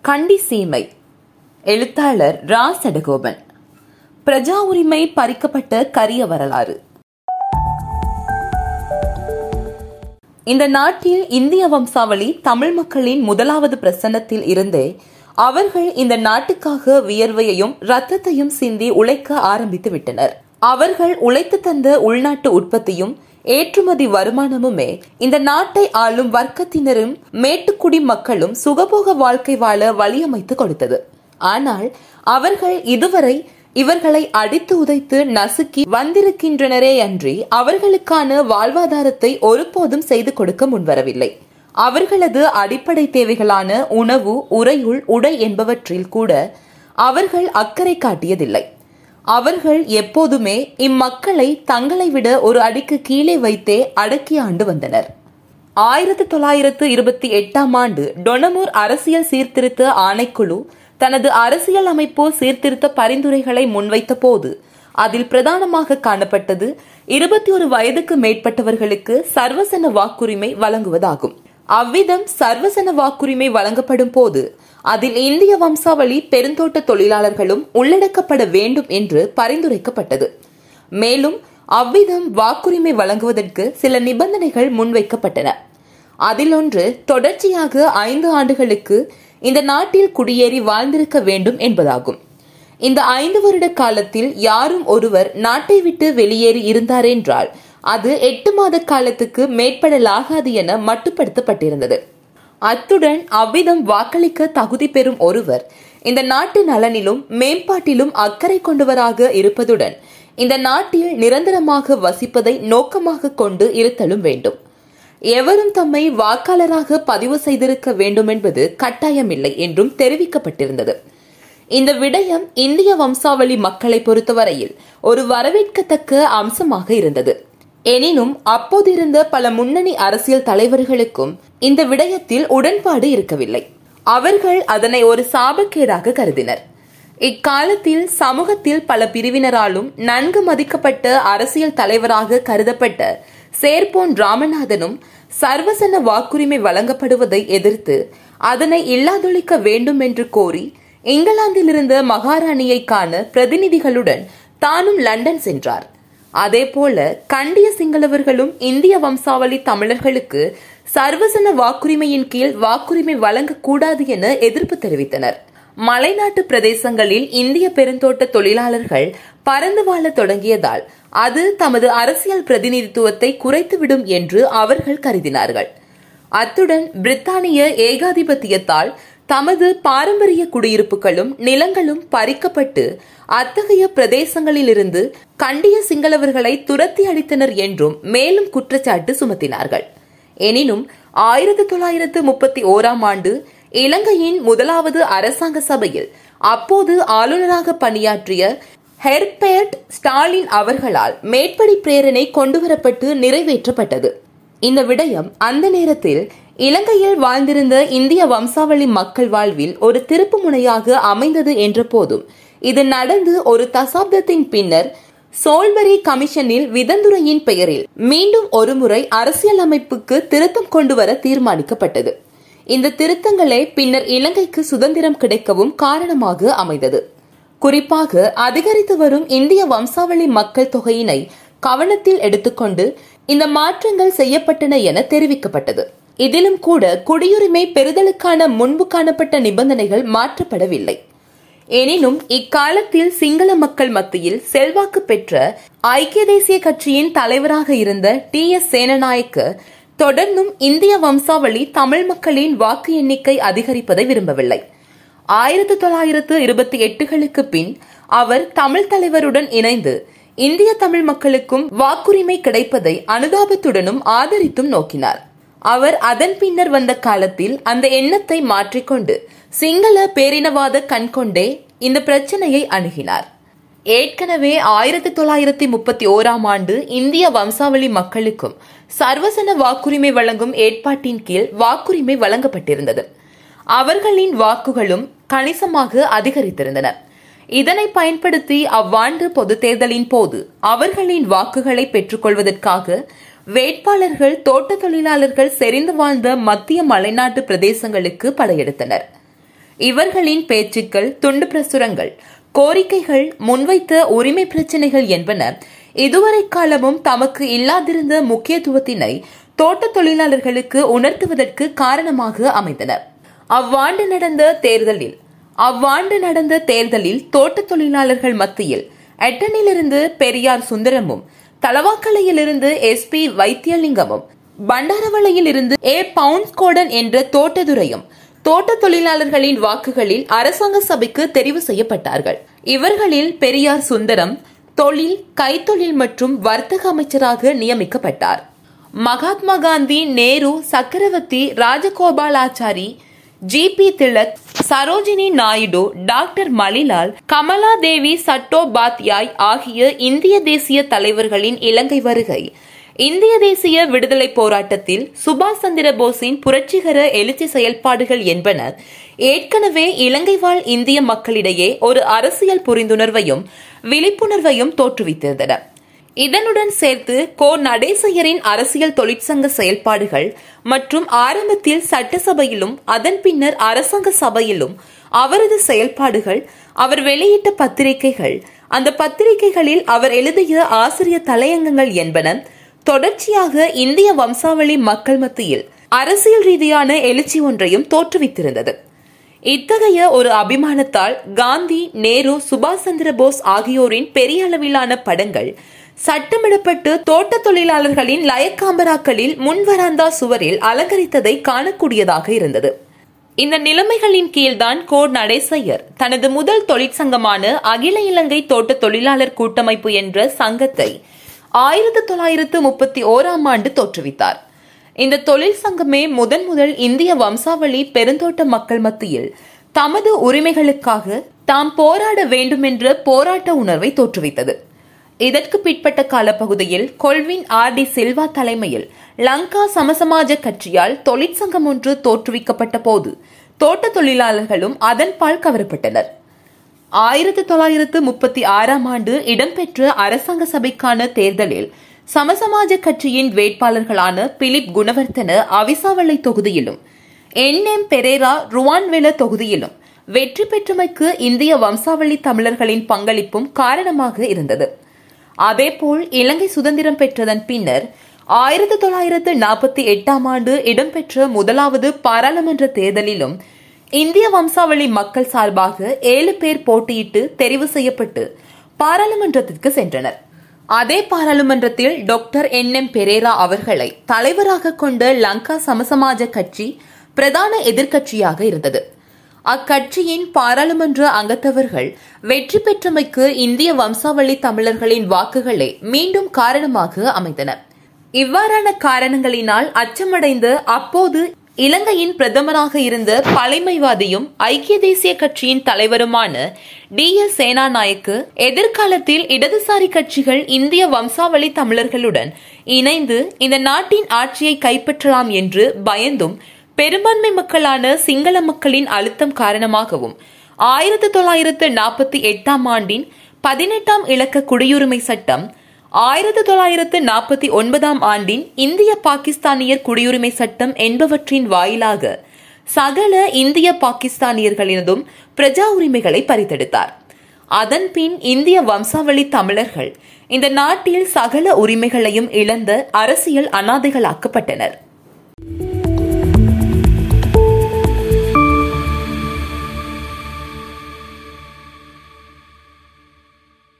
கண்டி சீமை எழுத்தாளர் ரா சடகோபன். பிரஜா உரிமை பறிக்கப்பட்ட கரிய வரலாறு. இந்த நாட்டில் இந்திய வம்சாவளி தமிழ் மக்களின் முதலாவது பிரசன்னத்தில் இருந்தே அவர்கள் இந்த நாட்டுக்காக வியர்வையையும் ரத்தத்தையும் சிந்தி உழைக்க ஆரம்பித்து விட்டனர். அவர்கள் உழைத்து தந்த உள்நாட்டு உற்பத்தியும் ஏற்றுமதி வருமானமுமே இந்த நாட்டை ஆளும் வர்க்கத்தினரும் மேட்டுக்குடி மக்களும் சுகபோக வாழ்க்கை வாழ வழியமைத்து கொடுத்தது. ஆனால் அவர்கள் இதுவரை இவர்களை அடித்து உதைத்து நசுக்கி வந்திருக்கின்றனரே அன்றி அவர்களுக்கான வாழ்வாதாரத்தை ஒருபோதும் செய்து கொடுக்க முன்வரவில்லை. அவர்களது அடிப்படை தேவைகளான உணவு உறையுள் உடை என்பவற்றில் கூட அவர்கள் அக்கறை காட்டியதில்லை. அவர்கள் எப்போதுமே இம்மக்களை தங்களை விட ஒரு அடிக்கு கீழே வைத்தே அடக்கி ஆண்டு வந்தனர். ஆயிரத்தி தொள்ளாயிரத்து இருபத்தி எட்டாம் ஆண்டு டொனமூர் அரசியல் சீர்திருத்த ஆணைக்குழு தனது அரசியல் அமைப்பு சீர்திருத்த பரிந்துரைகளை முன்வைத்த போது அதில் பிரதானமாக காணப்பட்டது இருபத்தி ஒரு வயதுக்கு மேற்பட்டவர்களுக்கு சர்வசன வாக்குரிமை வழங்குவதாகும். அவ்விதம் சர்வசன வாக்குரிமை வழங்கப்படும் போது அதில் இந்திய வம்சாவளி பெருந்தோட்ட தொழிலாளர்களும் உள்ளடக்கப்பட வேண்டும் என்று பரிந்துரைக்கப்பட்டது. மேலும் அவ்விதம் வாக்குரிமை வழங்குவதற்கு சில நிபந்தனைகள் முன்வைக்கப்பட்டன. அதில் ஒன்று தொடர்ச்சியாக ஐந்து ஆண்டுகளுக்கு இந்த நாட்டில் குடியேறி வாழ்ந்திருக்க வேண்டும் என்பதாகும். இந்த ஐந்து வருட காலத்தில் யாரும் ஒருவர் நாட்டை விட்டு வெளியேறி இருந்தார் என்றால் அது எட்டு மாத காலத்துக்கு மேற்படலாகாது என மட்டுப்படுத்தப்பட்டிருந்தது. அத்துடன் அவ்விதம் வாக்களிக்க தகுதி பெறும் ஒருவர் இந்த நாட்டு நலனிலும் மேம்பாட்டிலும் அக்கறை கொண்டவராக இருப்பதுடன் இந்த நாட்டில் நிரந்தரமாக வசிப்பதை நோக்கமாக கொண்டு இருத்தலும் வேண்டும். எவரும் தம்மை வாக்காளராக பதிவு செய்திருக்க வேண்டும் என்பது கட்டாயமில்லை என்றும் தெரிவிக்கப்பட்டிருந்தது. இந்த விடயம் இந்திய வம்சாவளி மக்களை பொறுத்தவரையில் ஒரு வரவேற்கத்தக்க அம்சமாக இருந்தது. எனினும் அப்போதிருந்த பல முன்னணி அரசியல் தலைவர்களுக்கும் இந்த விடயத்தில் உடன்பாடு இருக்கவில்லை. அவர்கள் அதனை ஒரு சாபக்கேடாக கருதினர். இக்காலத்தில் சமூகத்தில் பல பிரிவினராலும் நன்கு மதிக்கப்பட்ட அரசியல் தலைவராக கருதப்பட்ட சேர்போன் ராமநாதனும் சர்வசன வாக்குரிமை வழங்கப்படுவதை எதிர்த்து அதனை இல்லாதொழிக்க வேண்டும் என்று கோரி இங்கிலாந்தில் இருந்த மகாராணியை காண பிரதிநிதிகளுடன் தானும் லண்டன் சென்றார். அதேபோல கண்டிய சிங்களவர்களும் இந்திய வம்சாவளி தமிழர்களுக்கு சர்வசன வாக்குரிமையின் கீழ் வாக்குரிமை வழங்கக்கூடாது என எதிர்ப்பு தெரிவித்தனர். மலைநாட்டு பிரதேசங்களில் இந்திய பெருந்தோட்ட தொழிலாளர்கள் பறந்து வாழ தொடங்கியதால் அது தமது அரசியல் பிரதிநிதித்துவத்தை குறைத்துவிடும் என்று அவர்கள் கருதினார்கள். அத்துடன் பிரித்தானிய ஏகாதிபத்தியத்தால் தமது பாரம்பரிய குடியிருப்புகளும் நிலங்களும் பறிக்கப்பட்டு அத்தகைய பிரதேசங்களிலிருந்து கண்டிய சிங்களவர்களை துரத்தி அடித்தனர் என்றும் மேலும் குற்றச்சாட்டு சுமத்தினார்கள். எனினும் ஆயிரத்தி தொள்ளாயிரத்து முப்பத்தி ஓராம் ஆண்டு இலங்கையின் முதலாவது அரசாங்க சபையில் அப்போது ஆளுநராக பணியாற்றிய ஹெர்பேர்ட் ஸ்டாலின் அவர்களால் மேற்படி பிரேரணை கொண்டுவரப்பட்டு நிறைவேற்றப்பட்டது. இந்த விடயம் அந்த நேரத்தில் இலங்கையில் வாழ்ந்திருந்த இந்திய வம்சாவளி மக்கள் வாழ்வில் ஒரு திருப்பு முனையாக அமைந்தது என்ற போதும் இது நடந்து ஒரு தசாப்தத்தின் பின்னர் சோல்பரி கமிஷனில் விதந்துரையின் பெயரில் மீண்டும் ஒருமுறை அரசியலமைப்புக்கு திருத்தம் கொண்டு வர தீர்மானிக்கப்பட்டது. இந்த திருத்தங்களே பின்னர் இலங்கைக்கு சுதந்திரம் கிடைக்கவும் காரணமாக அமைந்தது. குறிப்பாக அதிகரித்து வரும் இந்திய வம்சாவளி மக்கள் தொகையினை கவனத்தில் எடுத்துக்கொண்டு இந்த மாற்றங்கள் செய்யப்பட்டன என தெரிவிக்கப்பட்டது. இதிலும் கூட குடியுரிமை பெறுதலுக்கான முன்பு காணப்பட்ட நிபந்தனைகள் மாற்றப்படவில்லை. எனினும் இக்காலத்தில் சிங்கள மக்கள் மத்தியில் செல்வாக்கு பெற்ற ஐக்கிய தேசிய கட்சியின் தலைவராக இருந்த டி. எஸ். சேனநாயக்க தொடர்ந்தும் இந்திய வம்சாவளி தமிழ் மக்களின் வாக்கு எண்ணிக்கை அதிகரிப்பதை விரும்பவில்லை. ஆயிரத்தி தொள்ளாயிரத்து இருபத்தி எட்டுகளுக்கு பின் அவர் தமிழ் தலைவருடன் இணைந்து இந்திய தமிழ் மக்களுக்கும் வாக்குரிமை கிடைப்பதை அனுதாபத்துடனும் ஆதரித்தும் நோக்கினார். அவர் அதன் பின்னர் வந்த காலத்தில் அந்த எண்ணத்தை மாற்றிக்கொண்டு சிங்கள பேரினவாத கண்கொண்டே இந்த பிரச்சனையை அணுகினார். ஏற்கனவே ஆயிரத்தி தொள்ளாயிரத்தி முப்பத்தி ஓராம் ஆண்டு இந்திய வம்சாவளி மக்களுக்கும் சர்வசன வாக்குரிமை வழங்கும் ஏற்பாட்டின் கீழ் வாக்குரிமை வழங்கப்பட்டிருந்தது. அவர்களின் வாக்குகளும் கணிசமாக அதிகரித்திருந்தன. இதனை பயன்படுத்தி அவ்வாண்டு பொது தேர்தலின் போது அவர்களின் வாக்குகளை பெற்றுக்கொள்வதற்காக வேட்பாளர்கள் தோட்ட தொழிலாளர்கள் செறிந்து வாழ்ந்த மத்திய மலைநாட்டு பிரதேசங்களுக்கு படையெடுத்தனர். இவர்களின் பேச்சுக்கள் துண்டு பிரசுரங்கள் கோரிக்கைகள் முன்வைத்த உரிமை பிரச்சினைகள் என்பன இதுவரை காலமும் தமக்கு இல்லாதிருந்த முக்கியத்துவத்தினை தோட்ட தொழிலாளர்களுக்கு உணர்த்துவதற்கு காரணமாக அமைந்தன. அவ்வாண்டு நடந்த தேர்தலில் அவ்வாண்டு நடந்த தேர்தலில் தோட்ட தொழிலாளர்கள் மத்தியில் எட்டனிலிருந்து பெரியார் சுந்தரமும் தலவாக்கலையிலிருந்து எஸ் பி வைத்தியலிங்கமும் பண்டாரவளையில் இருந்து ஏ பவுன்ஸ்கோடன் என்ற தோட்டதுரையும் தோட்ட தொழிலாளர்களின் வாக்குகளில் அரசாங்க சபைக்கு தெரிவு செய்யப்பட்டார்கள். இவர்களில் பெரியார் சுந்தரம் தொழில் கைத்தொழில் மற்றும் வர்த்தக அமைச்சராக நியமிக்கப்பட்டார். Mahatma Gandhi Nehru Chakravarti Rajagopalachari G B Tilak Sarojini Naidu doctor Malilal Kamala Devi Chattopadhyay ஆகிய இந்திய தேசிய தலைவர்களின் இலங்கை வருகை. இந்திய தேசிய விடுதலை போராட்டத்தில் சுபாஷ் சந்திர போஸின் புரட்சிகர எழுச்சி செயல்பாடுகள் என்பன ஏற்கனவே இலங்கை வாழ் இந்திய மக்களிடையே ஒரு அரசியல் புரிந்துணர்வையும் விழிப்புணர்வையும் தோற்றுவித்திருந்தன இதனுடன் சேர்த்து கோ நடேசையரின் அரசியல் தொழிற்சங்க செயல்பாடுகள் மற்றும் ஆரம்பத்தில் சட்டசபையிலும் அதன் பின்னர் அரசாங்க சபையிலும் அவரது செயல்பாடுகள் அவர் வெளியிட்ட பத்திரிகைகள். அந்த பத்திரிகைகளில் அவர் எழுதிய ஆசிரியர் தலையங்கங்கள் என்பன தொடர்ச்சியாக இந்திய வம்சாவளி மக்கள் மத்தியில் அரசியல் ரீதியான எழுச்சி ஒன்றையும் தோற்றுவித்திருந்தது. இத்தகைய ஒரு அபிமானத்தால் காந்தி நேரு சுபாஷ் சந்திர போஸ் ஆகியோரின் பெரிய அளவிலான படங்கள் சட்டமிடப்பட்டு தோட்ட தொழிலாளர்களின் லயக்காம்பராக்களில் முன்வராந்தா சுவரில் அலங்கரித்ததை காணக்கூடியதாக இருந்தது. இந்த நிலைமைகளின் கீழ்தான் கோ நடேசையர் தனது முதல் தொழிற்சங்கமான அகில இலங்கை தோட்ட தொழிலாளர் கூட்டமைப்பு என்ற சங்கத்தை ஆயிரத்தி தொள்ளாயிரத்து முப்பத்தி ஓராம் ஆண்டு தோற்றுவித்தார். இந்த தொழிற்சங்கமே முதன் முதல் இந்திய வம்சாவளி பெருந்தோட்ட மக்கள் மத்தியில் தமது உரிமைகளுக்காக தாம் போராட வேண்டுமென்ற போராட்ட உணர்வை தோற்றுவித்தது. இதற்கு பிற்பட்ட காலப்பகுதியில் கொல்வின் ஆர் டி சில்வா தலைமையில் லங்கா சமசமாஜ கட்சியால் தொழிற்சங்கம் ஒன்று தோற்றுவிக்கப்பட்ட போது தோட்ட தொழிலாளர்களும் அதன்பால் கவரப்பட்டனர். ஆயிரத்தி தொள்ளாயிரத்து முப்பத்தி ஆறாம் ஆண்டு இடம்பெற்ற அரசாங்க சபைக்கான தேர்தலில் சமசமாஜ கட்சியின் வேட்பாளர்களான பிலிப் குணவர்த்தன அவிசாவளை தொகுதியிலும் என் எம் பெரேரா ருவான்வெல தொகுதியிலும் வெற்றி பெற்றமைக்கு இந்திய வம்சாவளி தமிழர்களின் பங்களிப்பும் காரணமாக இருந்தது. அதேபோல் இலங்கை சுதந்திரம் பெற்றதன் பின்னர் ஆயிரத்தி தொள்ளாயிரத்து நாற்பத்தி எட்டாம் ஆண்டு இடம்பெற்ற முதலாவது பாராளுமன்ற தேர்தலிலும் இந்திய வம்சாவளி மக்கள் சார்பாக ஏழு பேர் போட்டியிட்டு தெரிவு செய்யப்பட்டு பாராளுமன்றத்திற்கு சென்றனர். அதே பாராளுமன்றத்தில் டாக்டர் என் எம் பெரேரா அவர்களை தலைவராக கொண்ட லங்கா சமசமாஜ கட்சி பிரதான எதிர்க்கட்சியாக இருந்தது. அக்கட்சியின் பாராளுமன்ற அங்கத்தவர்கள் வெற்றி பெற்றமைக்கு இந்திய வம்சாவளி தமிழர்களின் வாக்குகளே மீண்டும் காரணமாக அமைந்தன. இவ்வாறான காரணங்களினால் அச்சமடைந்து அப்போது இலங்கையின் பிரதமராக இருந்த பழைமைவாதியும் ஐக்கிய தேசிய கட்சியின் தலைவருமான டி எஸ் சேனாநாயக்கு எதிர்காலத்தில் இடதுசாரி கட்சிகள் இந்திய வம்சாவளி தமிழர்களுடன் இணைந்து இந்த நாட்டின் ஆட்சியை கைப்பற்றலாம் என்று பயந்தும் பெரும்பான்மை மக்களான சிங்கள மக்களின் அழுத்தம் காரணமாகவும் ஆயிரத்தி தொள்ளாயிரத்து நாற்பத்தி எட்டாம் ஆண்டின் பதினெட்டாம் இலக்க குடியுரிமை சட்டம் ஆயிரத்தி தொள்ளாயிரத்து நாற்பத்தி ஒன்பதாம் ஆண்டின் இந்திய பாகிஸ்தானியர் குடியுரிமை சட்டம் என்பவற்றின் வாயிலாக சகல இந்திய பாகிஸ்தானியர்களினதும் பிரஜா உரிமைகளை பறித்தெடுத்தார். அதன்பின் இந்திய வம்சாவளி தமிழர்கள் இந்த நாட்டில் சகல உரிமைகளையும் இழந்த அரசியல் அனாதைகளாக்கப்பட்டனர்.